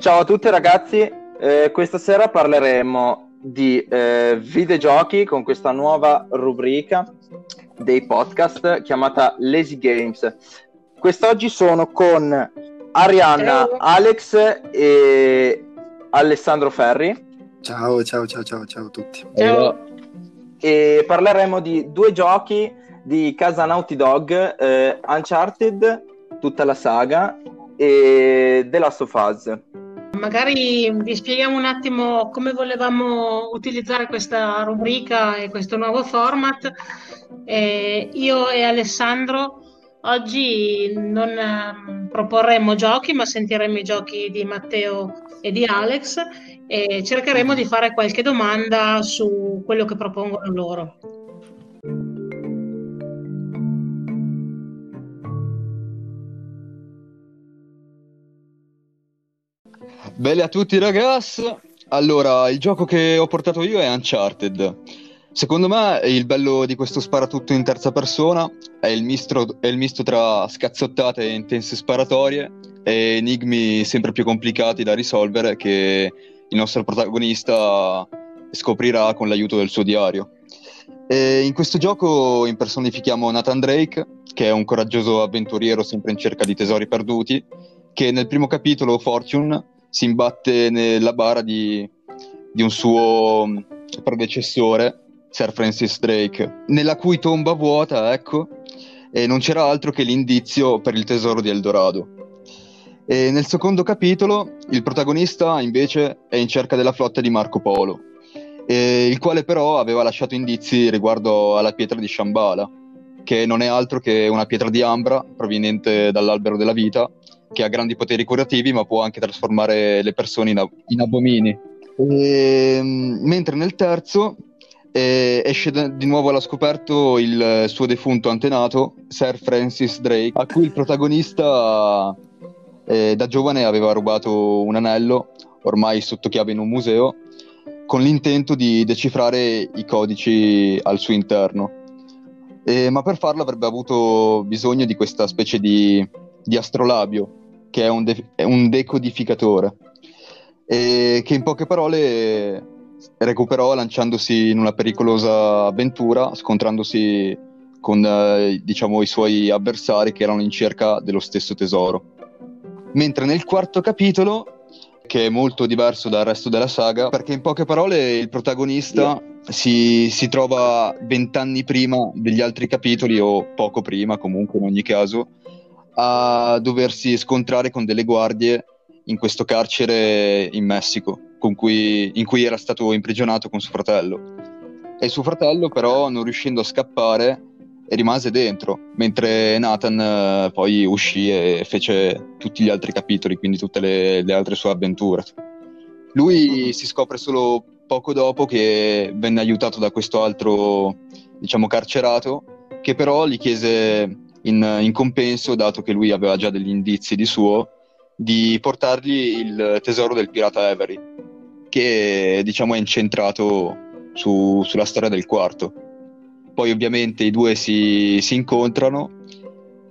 Ciao a tutti ragazzi, eh, questa sera parleremo di eh, videogiochi con questa nuova rubrica dei podcast chiamata Lazy Games. Quest'oggi sono con Arianna, Alex e Alessandro Ferri. Ciao, ciao, ciao, ciao, ciao a tutti. Ciao. E parleremo di due giochi di casa Naughty Dog, eh, Uncharted, tutta la saga, e The Last of Us. Magari vi spieghiamo un attimo come volevamo utilizzare questa rubrica e questo nuovo format. Eh, io e Alessandro oggi non eh, proporremo giochi, ma sentiremo i giochi di Matteo e di Alex e cercheremo di fare qualche domanda su quello che propongono loro. Belle a tutti ragazzi. Allora, il gioco che ho portato io è Uncharted. Secondo me il bello di questo sparatutto in terza persona è il, mistro, è il misto tra scazzottate e intense sparatorie e enigmi sempre più complicati da risolvere che il nostro protagonista scoprirà con l'aiuto del suo diario. E in questo gioco impersonifichiamo Nathan Drake, che è un coraggioso avventuriero sempre in cerca di tesori perduti, che nel primo capitolo, Fortune, si imbatte nella bara di, di un suo predecessore, Sir Francis Drake, nella cui tomba vuota, ecco, e non c'era altro che l'indizio per il tesoro di Eldorado. E nel secondo capitolo il protagonista invece è in cerca della flotta di Marco Polo, il quale però aveva lasciato indizi riguardo alla pietra di Shambhala, che non è altro che una pietra di ambra proveniente dall'albero della vita, che ha grandi poteri curativi, ma può anche trasformare le persone in, ab- in abomini. E, ehm, mentre nel terzo eh, esce d- di nuovo allo scoperto il suo defunto antenato, Sir Francis Drake, a cui il protagonista eh, da giovane aveva rubato un anello, ormai sotto chiave in un museo, con l'intento di decifrare i codici al suo interno. Eh, ma per farlo avrebbe avuto bisogno di questa specie di, di astrolabio, che è un, de- è un decodificatore, e che in poche parole recuperò lanciandosi in una pericolosa avventura, scontrandosi con eh, diciamo, i suoi avversari che erano in cerca dello stesso tesoro. Mentre nel quarto capitolo, che è molto diverso dal resto della saga, perché in poche parole il protagonista yeah. si, si trova vent'anni prima degli altri capitoli, o poco prima comunque in ogni caso, a doversi scontrare con delle guardie in questo carcere in Messico, cui, in cui era stato imprigionato con suo fratello. E suo fratello però, non riuscendo a scappare, rimase dentro, mentre Nathan eh, poi uscì e fece tutti gli altri capitoli, quindi tutte le, le altre sue avventure. Lui si scopre solo poco dopo che venne aiutato da questo altro, diciamo, carcerato, che però gli chiese in, in, compenso, dato che lui aveva già degli indizi di suo, di portargli il tesoro del pirata Avery, che diciamo è incentrato su, sulla storia del quarto. Poi ovviamente i due si, si incontrano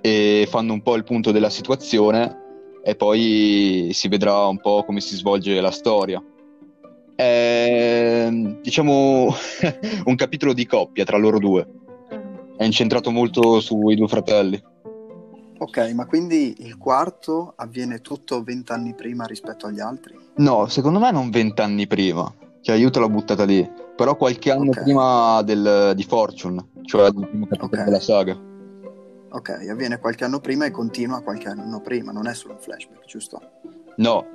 e fanno un po' il punto della situazione e poi si vedrà un po' come si svolge la storia. È diciamo un capitolo di coppia tra loro due è incentrato molto sui due fratelli. Ok, ma quindi il quarto avviene tutto vent'anni prima rispetto agli altri? No, secondo me non vent'anni prima. Cioè, io te l'ho buttata lì. Però qualche anno okay. prima del, di Fortune, cioè del primo capitolo okay. della saga. Ok, avviene qualche anno prima e continua qualche anno prima, non è solo un flashback, giusto? No,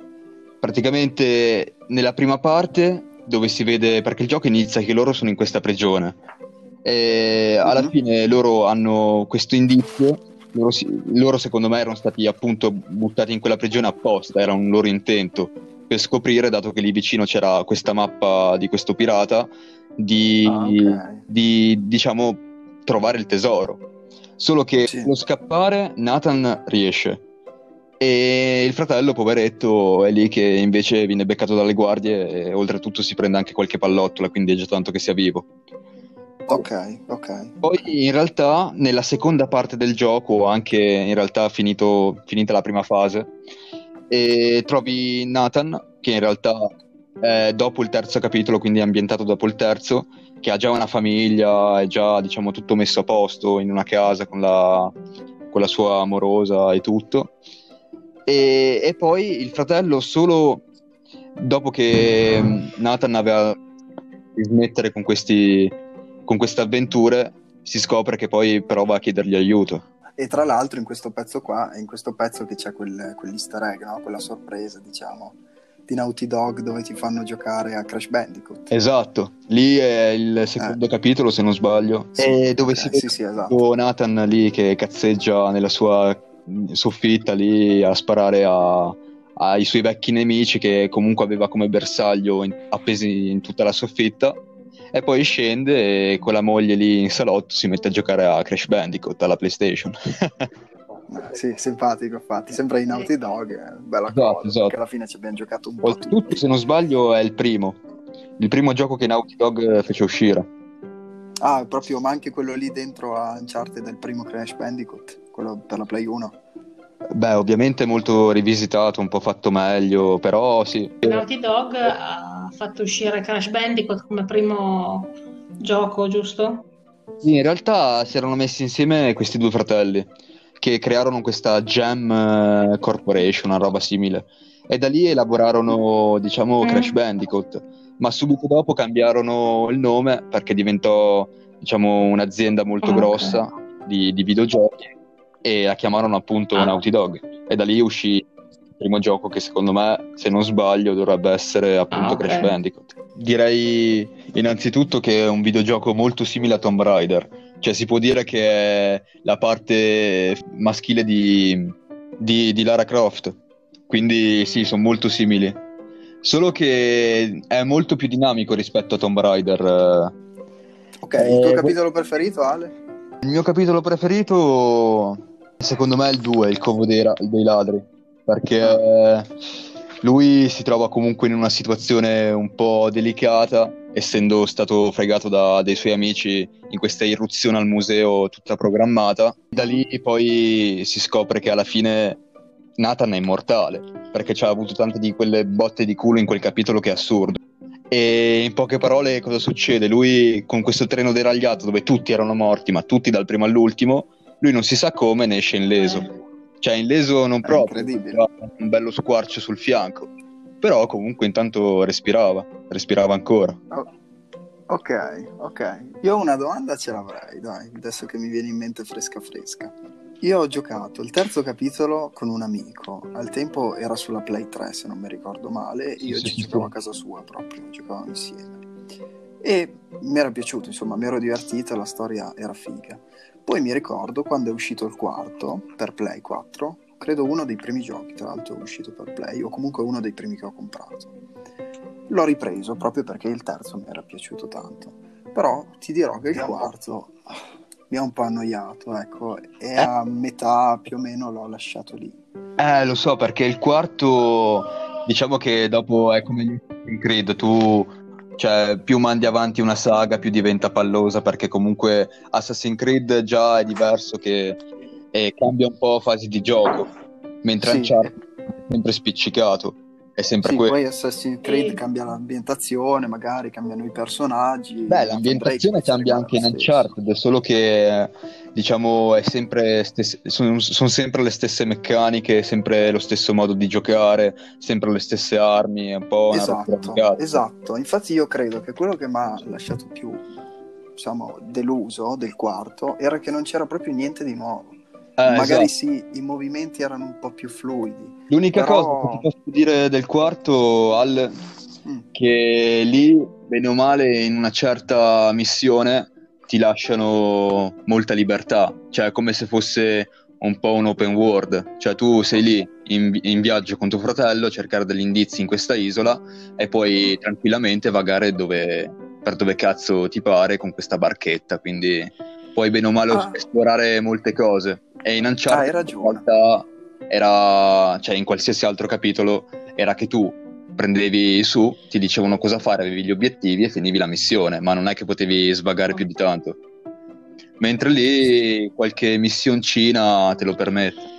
praticamente nella prima parte dove si vede, perché il gioco inizia che loro sono in questa prigione e alla uh-huh. fine loro hanno questo indizio. Loro, loro, secondo me erano stati appunto buttati in quella prigione apposta, era un loro intento per scoprire, dato che lì vicino c'era questa mappa di questo pirata, di, ah, okay. di diciamo trovare il tesoro. Solo che sì. lo scappare Nathan riesce. E il fratello, poveretto, è lì che invece viene beccato dalle guardie e oltretutto si prende anche qualche pallottola, quindi è già tanto che sia vivo. Ok, ok. Poi in realtà nella seconda parte del gioco, anche in realtà finito, finita la prima fase, e trovi Nathan, che in realtà è dopo il terzo capitolo, quindi è ambientato dopo il terzo, che ha già una famiglia, è già diciamo tutto messo a posto in una casa con la, con la sua amorosa e tutto. E, e poi il fratello solo dopo che Nathan aveva smettere con, questi, con queste avventure, si scopre che poi prova a chiedergli aiuto. E tra l'altro in questo pezzo qua, è in questo pezzo che c'è quel, quell'easter egg, no? quella sorpresa, diciamo, di Naughty Dog dove ti fanno giocare a Crash Bandicoot. Esatto, lì è il secondo eh. capitolo se non sbaglio, sì, e dove okay, si vede sì, sì, esatto. Nathan lì che cazzeggia nella sua soffitta lì a sparare a, ai suoi vecchi nemici che comunque aveva come bersaglio in, appesi in tutta la soffitta e poi scende e con la moglie lì in salotto si mette a giocare a Crash Bandicoot alla PlayStation. sì, simpatico, infatti, sempre in Naughty Dog, eh, bella esatto, cosa, esatto. alla fine ci abbiamo giocato un po' Oltretutto, se non sbaglio, è il primo, il primo gioco che Naughty Dog fece uscire. Ah, proprio, ma anche quello lì dentro a Uncharted del primo Crash Bandicoot, quello per la Play 1. Beh, ovviamente molto rivisitato, un po' fatto meglio, però sì. Naughty Dog ha fatto uscire Crash Bandicoot come primo gioco, giusto? Sì, in realtà si erano messi insieme questi due fratelli che crearono questa Gem eh, Corporation, una roba simile. E da lì elaborarono, diciamo, mm. Crash Bandicoot, ma subito dopo cambiarono il nome perché diventò, diciamo, un'azienda molto grossa okay. di, di videogiochi e la chiamarono appunto ah. Naughty Dog e da lì uscì primo gioco che secondo me, se non sbaglio, dovrebbe essere appunto ah, okay. Crash Bandicoot. Direi innanzitutto che è un videogioco molto simile a Tomb Raider, cioè si può dire che è la parte maschile di, di, di Lara Croft, quindi sì, sono molto simili. Solo che è molto più dinamico rispetto a Tomb Raider. Ok, il tuo eh, capitolo preferito, Ale? Il mio capitolo preferito, secondo me, è il 2, il covo dei, ra- dei ladri, perché lui si trova comunque in una situazione un po' delicata, essendo stato fregato da dei suoi amici in questa irruzione al museo tutta programmata. Da lì poi si scopre che alla fine Nathan è immortale, perché ci ha avuto tante di quelle botte di culo in quel capitolo che è assurdo. E in poche parole cosa succede? Lui con questo treno deragliato dove tutti erano morti, ma tutti dal primo all'ultimo, lui non si sa come ne esce illeso. Cioè illeso non proprio, un bello squarcio sul fianco. Però comunque intanto respirava, respirava ancora. Oh. Ok, ok. Io una domanda ce l'avrei, dai, adesso che mi viene in mente fresca fresca. Io ho giocato il terzo capitolo con un amico, al tempo era sulla Play 3 se non mi ricordo male, io sì, ci sì, giocavo sì. a casa sua proprio, giocavamo insieme. E mi era piaciuto, insomma, mi ero divertito, la storia era figa. Poi mi ricordo quando è uscito il quarto per Play 4, credo uno dei primi giochi, tra l'altro è uscito per Play, o comunque uno dei primi che ho comprato. L'ho ripreso proprio perché il terzo mi era piaciuto tanto. Però ti dirò che il quarto mi ha un po' annoiato, ecco, e eh? a metà più o meno l'ho lasciato lì. Eh, lo so, perché il quarto, diciamo che dopo è come gli Creed, tu cioè, più mandi avanti una saga, più diventa pallosa, perché comunque Assassin's Creed già è diverso che e cambia un po' fasi di gioco, mentre sì. Uncharted è sempre spiccicato è sempre sì, quello. Poi Assassin's Creed cambia l'ambientazione, magari cambiano i personaggi. Beh, l'ambientazione cambia anche in Uncharted, solo che diciamo è sempre stesse, sono, sono, sempre le stesse meccaniche, sempre lo stesso modo di giocare, sempre le stesse armi, è un po' una esatto, esatto. Infatti io credo che quello che mi ha lasciato più diciamo, deluso del quarto era che non c'era proprio niente di nuovo eh, Magari esatto. sì, i movimenti erano un po' più fluidi. L'unica però... cosa che ti posso dire del quarto, Al, mm. che lì, bene o male, in una certa missione ti lasciano molta libertà, cioè come se fosse un po' un open world, cioè tu sei lì in, in, viaggio con tuo fratello a cercare degli indizi in questa isola e puoi tranquillamente vagare dove, per dove cazzo ti pare con questa barchetta, quindi puoi bene o male ah. esplorare molte cose. E in Uncharted ah, in realtà era, cioè in qualsiasi altro capitolo, era che tu prendevi su, ti dicevano cosa fare, avevi gli obiettivi e finivi la missione, ma non è che potevi svagare più di tanto. Mentre lì qualche missioncina te lo permette.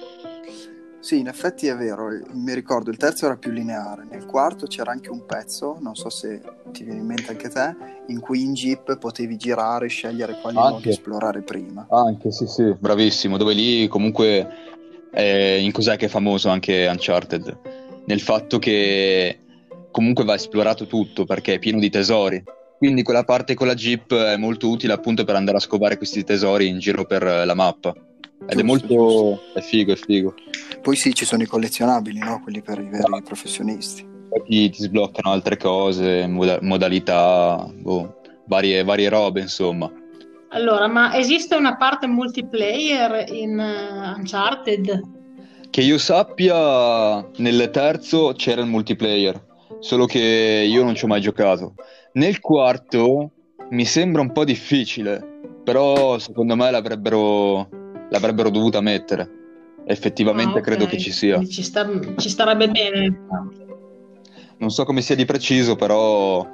Sì, in effetti è vero, mi ricordo il terzo era più lineare, nel quarto c'era anche un pezzo, non so se ti viene in mente anche te, in cui in jeep potevi girare, scegliere quali Anche. esplorare prima. Anche, sì, sì, bravissimo, dove lì comunque eh, in cos'è che è famoso anche Uncharted? Nel fatto che comunque va esplorato tutto perché è pieno di tesori. Quindi quella parte con la Jeep è molto utile appunto per andare a scovare questi tesori in giro per la mappa. Ed è molto... è figo, è figo. Poi sì, ci sono i collezionabili, no? Quelli per i veri professionisti. Poi ti, sbloccano altre cose, moda- modalità, boh, varie, varie robe, insomma. Allora, ma esiste una parte multiplayer in eh, Uncharted? Che io sappia, nel terzo c'era il multiplayer, solo che io non ci ho mai giocato. Nel quarto mi sembra un po' difficile, però secondo me l'avrebbero, l'avrebbero dovuta mettere. Effettivamente Ah, ok. credo che ci sia. Ci, sta- ci starebbe bene. Non so come sia di preciso, però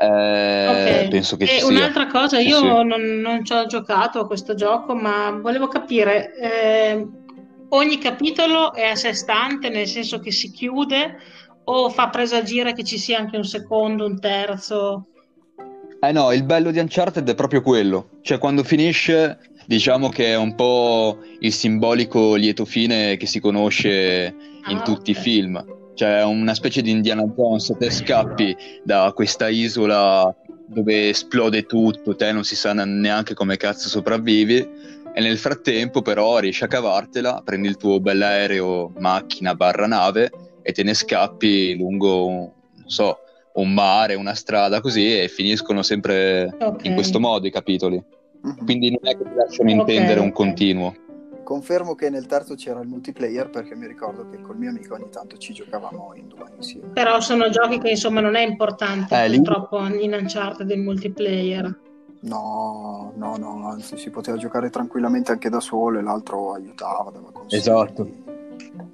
eh, Ok. penso che E ci sia. un'altra cosa, Sì, io sì. non, non ci ho giocato a questo gioco, ma volevo capire, eh, ogni capitolo è a sé stante, nel senso che si chiude o fa presagire che ci sia anche un secondo, un terzo? Eh no, il bello di Uncharted è proprio quello. Cioè, quando finisce, diciamo che è un po' il simbolico lieto fine che si conosce in Ah, tutti ok. i film. Cioè, è una specie di Indiana Jones, te scappi da questa isola dove esplode tutto, te non si sa neanche come cazzo sopravvivi, e nel frattempo però riesci a cavartela, prendi il tuo bell'aereo, macchina barra nave e te ne scappi lungo, un- non so, un mare, una strada così e finiscono sempre Ok. in questo modo i capitoli. Mhm. Quindi non è che ti lasciano Ok, intendere un continuo. Confermo che nel terzo c'era il multiplayer perché mi ricordo che col mio amico ogni tanto ci giocavamo in due insieme. Però sono giochi che insomma non è importante Eh, lì- purtroppo in Uncharted il multiplayer. No, no, no, anzi si poteva giocare tranquillamente anche da solo e l'altro aiutava, dava consigli. Esatto.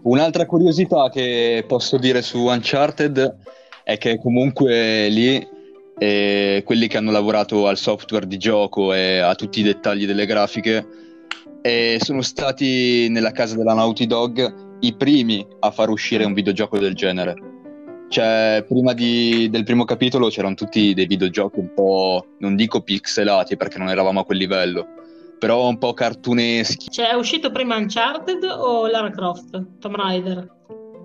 Un'altra curiosità che posso dire su Uncharted è che comunque lì eh, quelli che hanno lavorato al software di gioco e a tutti i dettagli delle grafiche eh, sono stati nella casa della Naughty Dog i primi a far uscire un videogioco del genere. Cioè, prima di- del primo capitolo c'erano tutti dei videogiochi un po', non dico pixelati perché non eravamo a quel livello, però un po' cartuneschi. Cioè è uscito prima Uncharted o Lara Croft? Tomb Raider?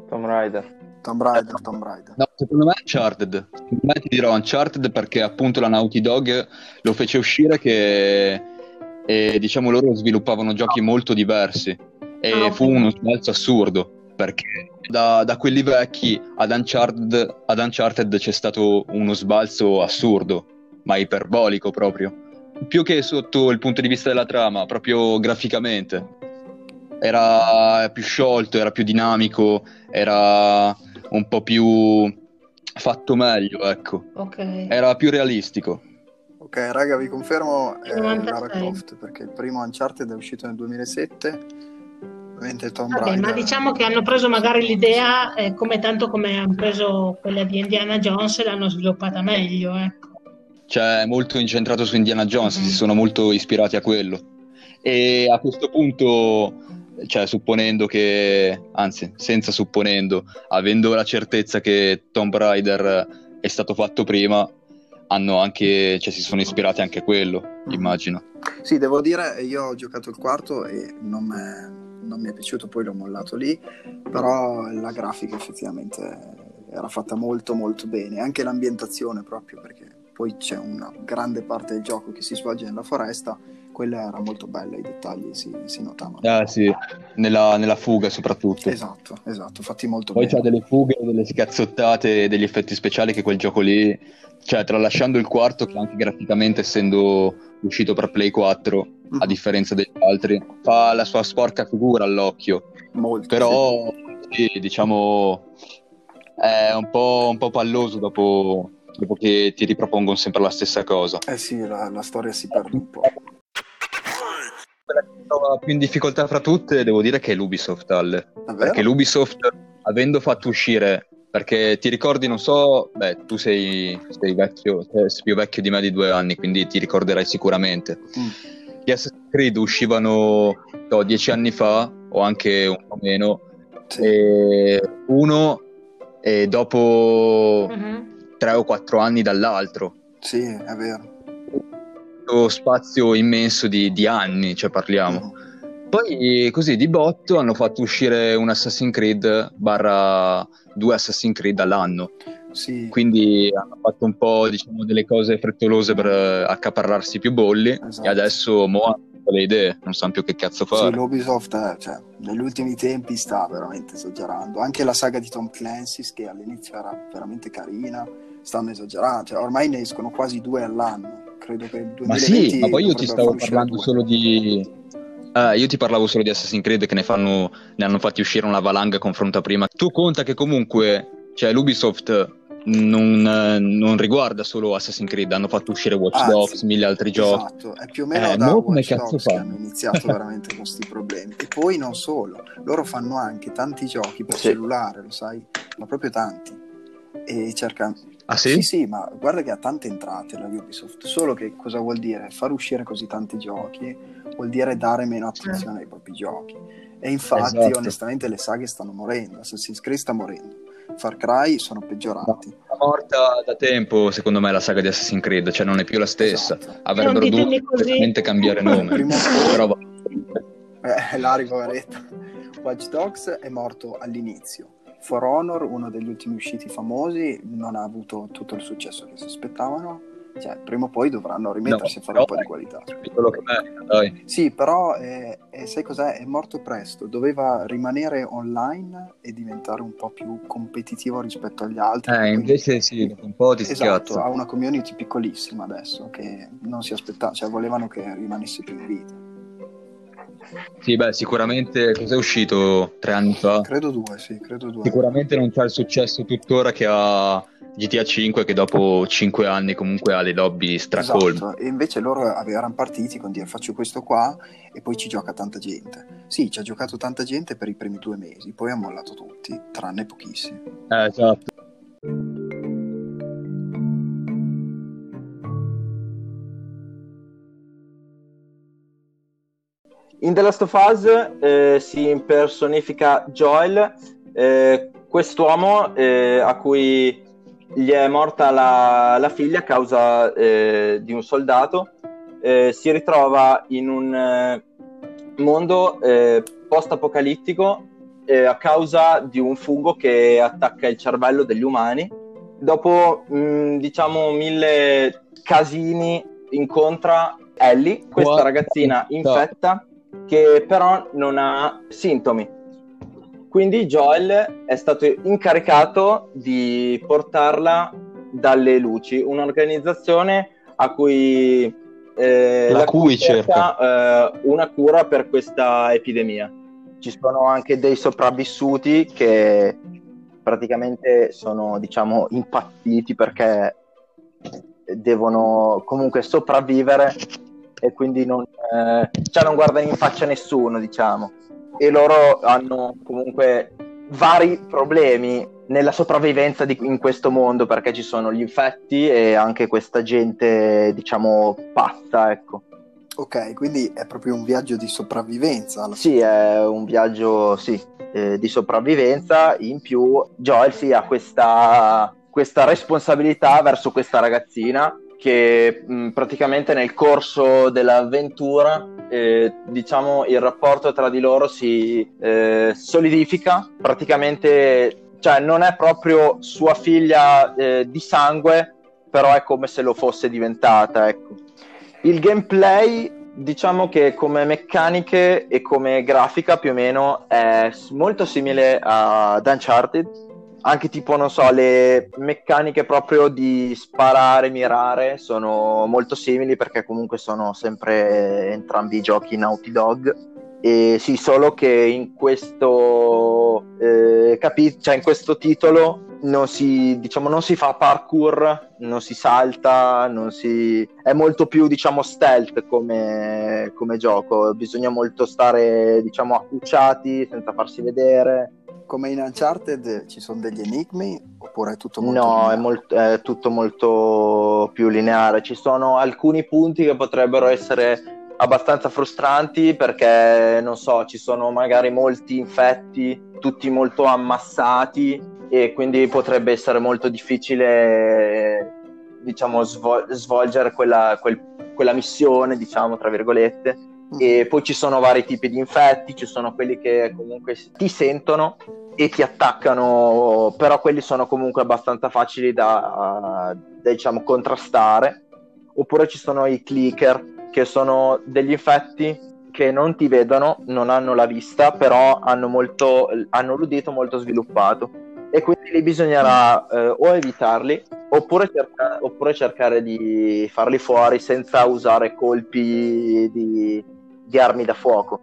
Tomb Raider. Tomb Raider, Tomb Raider. No, secondo me Uncharted. Secondo me ti dirò Uncharted perché appunto la Naughty Dog lo fece uscire che e, diciamo loro sviluppavano giochi molto diversi e Ah, fu uno sbalzo assurdo perché da, da quelli vecchi ad Uncharted, ad Uncharted c'è stato uno sbalzo assurdo, ma iperbolico proprio. Più che sotto il punto di vista della trama, proprio graficamente. Era più sciolto, era più dinamico, era un po' più fatto meglio, ecco. Ok. Era più realistico. Ok, raga, vi confermo 96. Lara Croft perché il primo Uncharted è uscito nel 2007, mentre Tomb Vabbè, Raider... ma diciamo che hanno preso magari l'idea, eh, come tanto come hanno preso quella di Indiana Jones e l'hanno sviluppata meglio, ecco. Cioè, molto incentrato su Indiana Jones, Mhm. si sono molto ispirati a quello. E a questo punto, cioè, supponendo che, anzi, senza supponendo, avendo la certezza che Tomb Raider è stato fatto prima, hanno anche, cioè, si sono ispirati anche a quello, immagino. Sì, devo dire, io ho giocato il quarto e non, m'è- non mi è piaciuto, poi l'ho mollato lì, però la grafica effettivamente era fatta molto molto bene, anche l'ambientazione proprio, perché poi c'è una grande parte del gioco che si svolge nella foresta, quella era molto bella, i dettagli si, si notavano. Ah, sì, nella, nella fuga soprattutto. Esatto, esatto, fatti molto Poi bene. c'ha delle fughe, delle scazzottate, degli effetti speciali che quel gioco lì, cioè tralasciando il quarto che anche graficamente essendo uscito per Play 4, a Mhm, differenza degli altri, fa la sua sporca figura all'occhio. molto, Però sì, diciamo è un po', un po' palloso dopo, dopo che ti ripropongono sempre la stessa cosa. sì. Eh sì, la, la storia si perde un po'. Trova più in difficoltà fra tutte devo dire che è l'Ubisoft, Alle. Davvero? Perché l'Ubisoft, avendo fatto uscire perché ti ricordi, non so, beh, tu sei, sei vecchio, sei più vecchio di me di due anni, quindi ti ricorderai sicuramente. Mm. Gli Assassin's Creed uscivano no, dieci anni fa, o anche un po' meno, Sì. e uno e dopo Mhm. tre o quattro anni dall'altro. Sì, è vero. Questo spazio immenso di, di anni, cioè parliamo. Poi così di botto hanno fatto uscire un Assassin's Creed barra due Assassin's Creed all'anno. Sì, Quindi hanno fatto un po' diciamo delle cose frettolose per accaparrarsi più bolli Esatto. e adesso mo hanno le idee, non sanno più che cazzo sì, fare. l'Ubisoft eh, cioè, negli ultimi tempi sta veramente esagerando. Anche la saga di Tom Clancy's, che all'inizio era veramente carina, stanno esagerando. Cioè, ormai ne escono quasi due all'anno. Credo che il 2020 Ma sì, ma poi io ti stavo parlando due. solo di... eh, io ti parlavo solo di Assassin's Creed che ne, fanno, ne hanno fatti uscire una valanga confronto a prima. Tu conta che comunque, cioè l'Ubisoft non, non riguarda solo Assassin's Creed, hanno fatto uscire Watch Anzi, Dogs, mille altri giochi. Esatto, è più o meno Eh, da Watch cazzo Dogs che hanno iniziato veramente con questi problemi. E poi non solo, loro fanno anche tanti giochi per Sì. cellulare, lo sai, ma proprio tanti. E cerca... Ah sì? Sì, sì, ma guarda che ha tante entrate la Ubisoft, solo che cosa vuol dire? Far uscire così tanti giochi vuol dire dare meno attenzione ai propri giochi. E infatti, Esatto. onestamente, le saghe stanno morendo, Assassin's Creed sta morendo, Far Cry sono peggiorati. È morta da tempo, secondo me, la saga di Assassin's Creed, cioè non è più la stessa. Esatto. Avrebbero dovuto completamente cambiare nome. Prima o poi- Però Eh, Lari, poveretto. Watch Dogs è morto all'inizio. For Honor, uno degli ultimi usciti famosi, non ha avuto tutto il successo che si aspettavano. Cioè, prima o poi dovranno rimettersi No, a fare un po' di qualità. di quello che merita, dai. Sì, però eh, eh, sai cos'è? È morto presto. Doveva rimanere online e diventare un po' più competitivo rispetto agli altri. Eh, invece sì, un po' ti Esatto, schiazza. ha una community piccolissima adesso che non si aspettava, cioè volevano che rimanesse più in vita. Sì, beh, sicuramente cos'è uscito tre anni fa? Credo due, sì, credo due. Sicuramente non c'ha il successo tuttora che ha GTA 5 che dopo 5 anni comunque ha le lobby stracolme. Esatto, e invece loro erano partiti con dire faccio questo qua e poi ci gioca tanta gente. Sì, ci ha giocato tanta gente per i primi due mesi, poi ha mollato tutti, tranne pochissimi. Eh, esatto. In The Last of Us eh, si impersonifica Joel, eh, quest'uomo eh, a cui gli è morta la, la figlia a causa eh, di un soldato, eh, si ritrova in un eh, mondo post-apocalittico a causa di un fungo che attacca il cervello degli umani. Dopo, mh, diciamo, mille casini incontra Ellie, questa What? ragazzina infetta che però non ha sintomi. Quindi Joel è stato incaricato di portarla dalle luci, un'organizzazione a cui, eh, La cui cerca eh, una cura per questa epidemia. Ci sono anche dei sopravvissuti che praticamente sono, diciamo, impazziti perché devono comunque sopravvivere e quindi non, eh, cioè non guardano in faccia nessuno, diciamo. E loro hanno comunque vari problemi nella sopravvivenza di- in questo mondo perché ci sono gli infetti e anche questa gente, diciamo, pazza, ecco. Ok, quindi è proprio un viaggio di sopravvivenza. Sì, è un viaggio sì, eh, di sopravvivenza. In più, Joel sì, ha questa, questa responsabilità verso questa ragazzina che mh, praticamente nel corso dell'avventura, eh, diciamo, il rapporto tra di loro si eh, solidifica. Praticamente, cioè, non è proprio sua figlia eh, di sangue, però è come se lo fosse diventata, ecco. Il gameplay, diciamo che come meccaniche e come grafica più o meno è molto simile ad Uncharted. Anche tipo, non so, le meccaniche proprio di sparare, mirare sono molto simili perché comunque sono sempre entrambi i giochi Naughty Dog. E sì, solo che in questo eh, capi- cioè in questo titolo non si, diciamo, non si fa parkour, non si salta, non si... è molto più diciamo stealth come, come gioco, bisogna molto stare diciamo accucciati senza farsi vedere come in Uncharted ci sono degli enigmi oppure è tutto molto No, lineare? è, molt- è tutto molto più lineare. Ci sono alcuni punti che potrebbero essere abbastanza frustranti perché, non so, ci sono magari molti infetti, tutti molto ammassati e quindi potrebbe essere molto difficile, diciamo, svol- svolgere quella, quel- quella missione, diciamo, tra virgolette. E poi ci sono vari tipi di infetti, ci sono quelli che comunque ti sentono e ti attaccano, però quelli sono comunque abbastanza facili da, da, diciamo, contrastare. Oppure ci sono i clicker, che sono degli infetti che non ti vedono, non hanno la vista, però hanno, molto, hanno l'udito molto sviluppato. E quindi lì bisognerà eh, o evitarli oppure, cerca- oppure cercare di farli fuori senza usare colpi di, di armi da fuoco.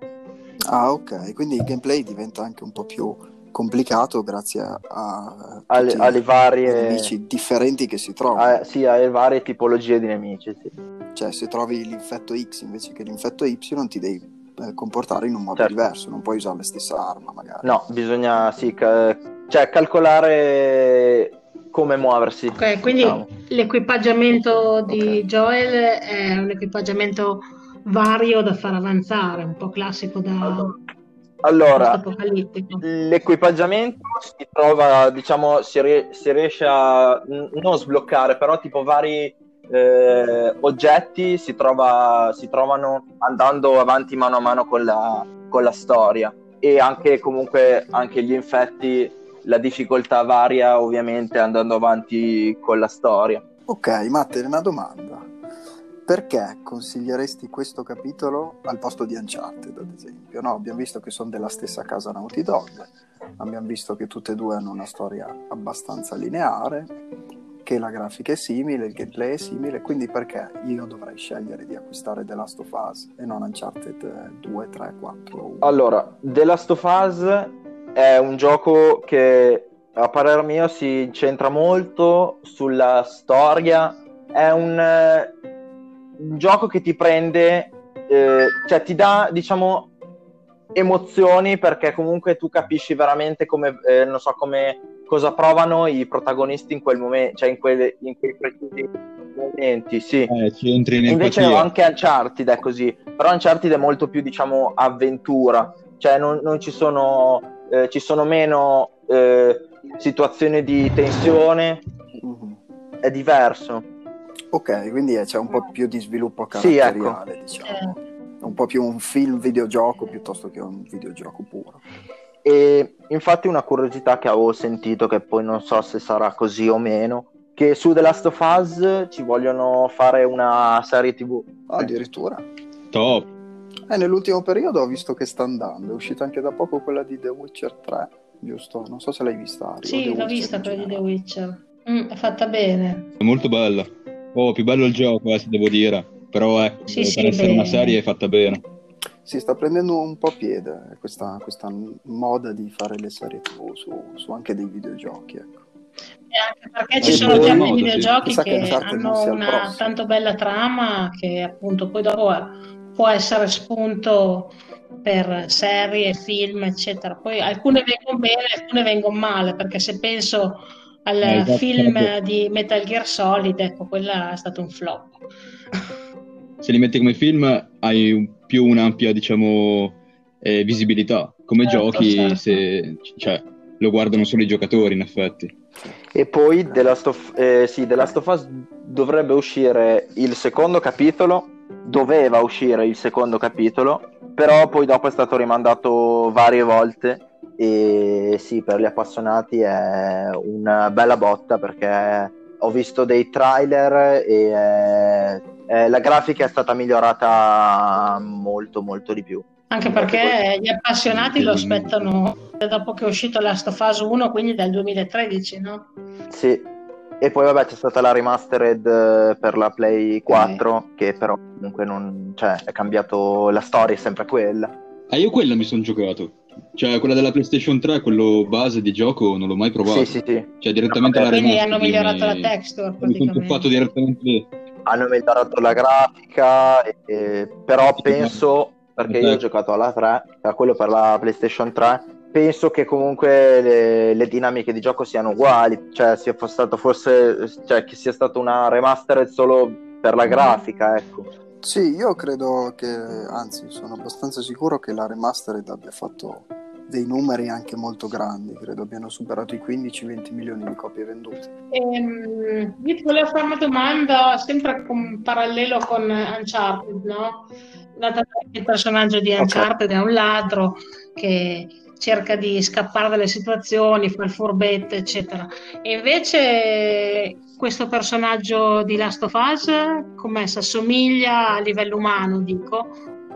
Ah, ok, quindi il gameplay diventa anche un po' più complicato grazie a, a alle, alle varie nemici differenti che si trovano. eh, sì, alle varie tipologie di nemici sì. Cioè, se trovi l'infetto X invece che l'infetto Y, ti devi eh, comportare in un modo Certo. diverso, non puoi usare la stessa arma, magari. no bisogna sì, ca- cioè, calcolare come muoversi Ok, quindi diciamo. l'equipaggiamento di Ok. Joel è un equipaggiamento vario da far avanzare, un po' classico da allora apocalittico. l'equipaggiamento si trova diciamo si, rie- si riesce a n- non sbloccare però tipo vari eh, oggetti si, trova, si trovano andando avanti mano a mano con la, con la storia e anche comunque anche gli infetti la difficoltà varia ovviamente andando avanti con la storia Ok, Matte, una domanda. Perché consiglieresti questo capitolo al posto di Uncharted, ad esempio? No, abbiamo visto che sono della stessa casa Naughty Dog, abbiamo visto che tutte e due hanno una storia abbastanza lineare, che la grafica è simile, il gameplay è simile, quindi perché io dovrei scegliere di acquistare The Last of Us e non Uncharted 2, 3, 4 1? Allora, The Last of Us è un gioco che a parer mio si incentra molto sulla storia, è un, eh, un gioco che ti prende, eh, cioè ti dà, diciamo, emozioni perché comunque tu capisci veramente come, eh, non so, come cosa provano i protagonisti in quel momento, cioè in, quelle- in quei precisi momenti, sì. Eh, ci entri in Invece empatia. anche Uncharted è così, però Uncharted è molto più, diciamo, avventura, cioè non, non ci sono, eh, ci sono meno eh, situazioni di tensione, Mhm. è diverso. Ok, quindi eh, c'è un po' più di sviluppo Sì, ecco. caratteriale, diciamo. Un po' più un film videogioco piuttosto che un videogioco puro. E infatti una curiosità che avevo sentito, che poi non so se sarà così o meno, che su The Last of Us ci vogliono fare una serie TV. Ah, addirittura. Top. Eh, nell'ultimo periodo ho visto che sta andando, è uscita anche da poco quella di The Witcher 3, giusto? Non so se l'hai vista. Sì, l'ho Witcher vista quella di The. Witcher. Mm, è fatta bene. È molto bella. Oh, più bello il gioco, eh, se devo dire. Però ecco, Sì, per sì, essere bene. una serie è fatta bene. Si sta prendendo un po' piede questa, questa moda di fare le serie TV su, su anche dei videogiochi. Ecco. E anche perché ci Eh, sono moda, sì. videogiochi Chissà che che hanno una tanto bella trama che appunto poi dopo eh, può essere spunto per serie, film, eccetera. Poi alcune vengono bene, alcune vengono male, perché se penso al Eh, esatto, film di Metal Gear Solid, ecco, quella è stato un flop. Se li metti come film hai un- più un'ampia, diciamo, eh, visibilità. Come Certo, giochi, certo. se, cioè, lo guardano solo i giocatori, in effetti. E poi The Last of, eh, sì, The Last of Us dovrebbe uscire il secondo capitolo, doveva uscire il secondo capitolo, però poi dopo è stato rimandato varie volte e sì, per gli appassionati è una bella botta perché ho visto dei trailer e eh, eh, la grafica è stata migliorata molto molto di più. Anche perché gli appassionati lo aspettano dopo che è uscito Last of Us 1, quindi dal 2013, no? Sì, e poi vabbè c'è stata la remastered eh, per la Play 4 che però comunque non, cioè è cambiato, la storia è sempre quella. Ah, io quella mi sono giocato. Cioè, quella della PlayStation 3, quello base di gioco, non l'ho mai provato. Sì, sì, sì. Cioè, direttamente Vabbè, la Quindi remastered, hanno migliorato mi- la texture Mi sono praticamente. tuffato direttamente. Hanno migliorato la grafica, e- e- però penso, perché io ho giocato alla 3, a quello per la PlayStation 3, penso che comunque le, le, dinamiche di gioco siano uguali, cioè sia stato forse cioè, che sia stata una remastered solo per la grafica, ecco. Sì, io credo che, anzi, sono abbastanza sicuro che la remastered abbia fatto dei numeri anche molto grandi, credo abbiano superato i 15-20 milioni di copie vendute. Ehm, io ti volevo fare una domanda, sempre con parallelo con Uncharted, no? Il personaggio di Uncharted okay. è un ladro che cerca di scappare dalle situazioni, fa il furbetto, eccetera. E invece questo personaggio di Last of Us, come si assomiglia a livello umano, dico?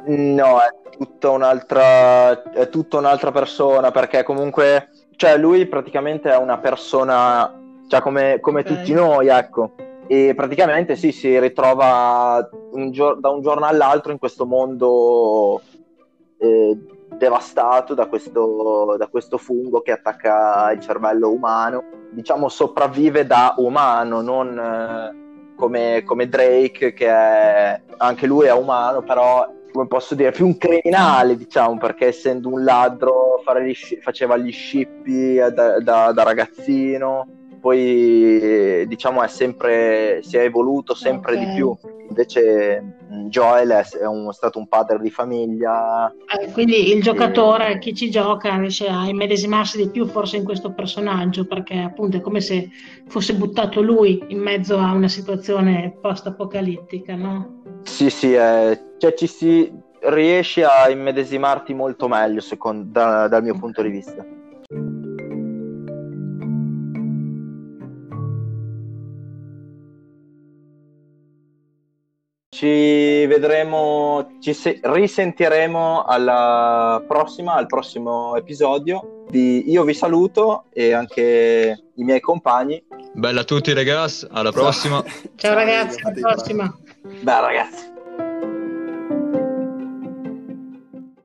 No, è tutta un'altra, è tutta un'altra persona, perché comunque, cioè lui praticamente è una persona, cioè come, come okay. tutti noi, ecco. E praticamente sì, si ritrova un gior- da un giorno all'altro in questo mondo eh, devastato da questo, da questo fungo che attacca il cervello umano. Diciamo sopravvive da umano, non eh, come, come, Drake, che è, anche lui è umano, però come posso dire, più un criminale, diciamo, perché essendo un ladro gli, faceva gli scippi da, da, da ragazzino poi diciamo è sempre si è evoluto sempre okay. di più invece mm, Joel è, è, un, stato un padre di famiglia eh, quindi il giocatore e... chi ci gioca riesce a immedesimarsi di più forse in questo personaggio perché appunto è come se fosse buttato lui in mezzo a una situazione post apocalittica no? sì sì eh, cioè ci si riesce a immedesimarti molto meglio secondo, da, dal mio okay. punto di vista Ci vedremo, ci se- risentiremo alla prossima, al prossimo episodio. Di... Io vi saluto e anche i miei compagni. Bella a tutti ragazzi, alla prossima. Ciao, Ciao ragazzi, alla prossima. Beh ragazzi.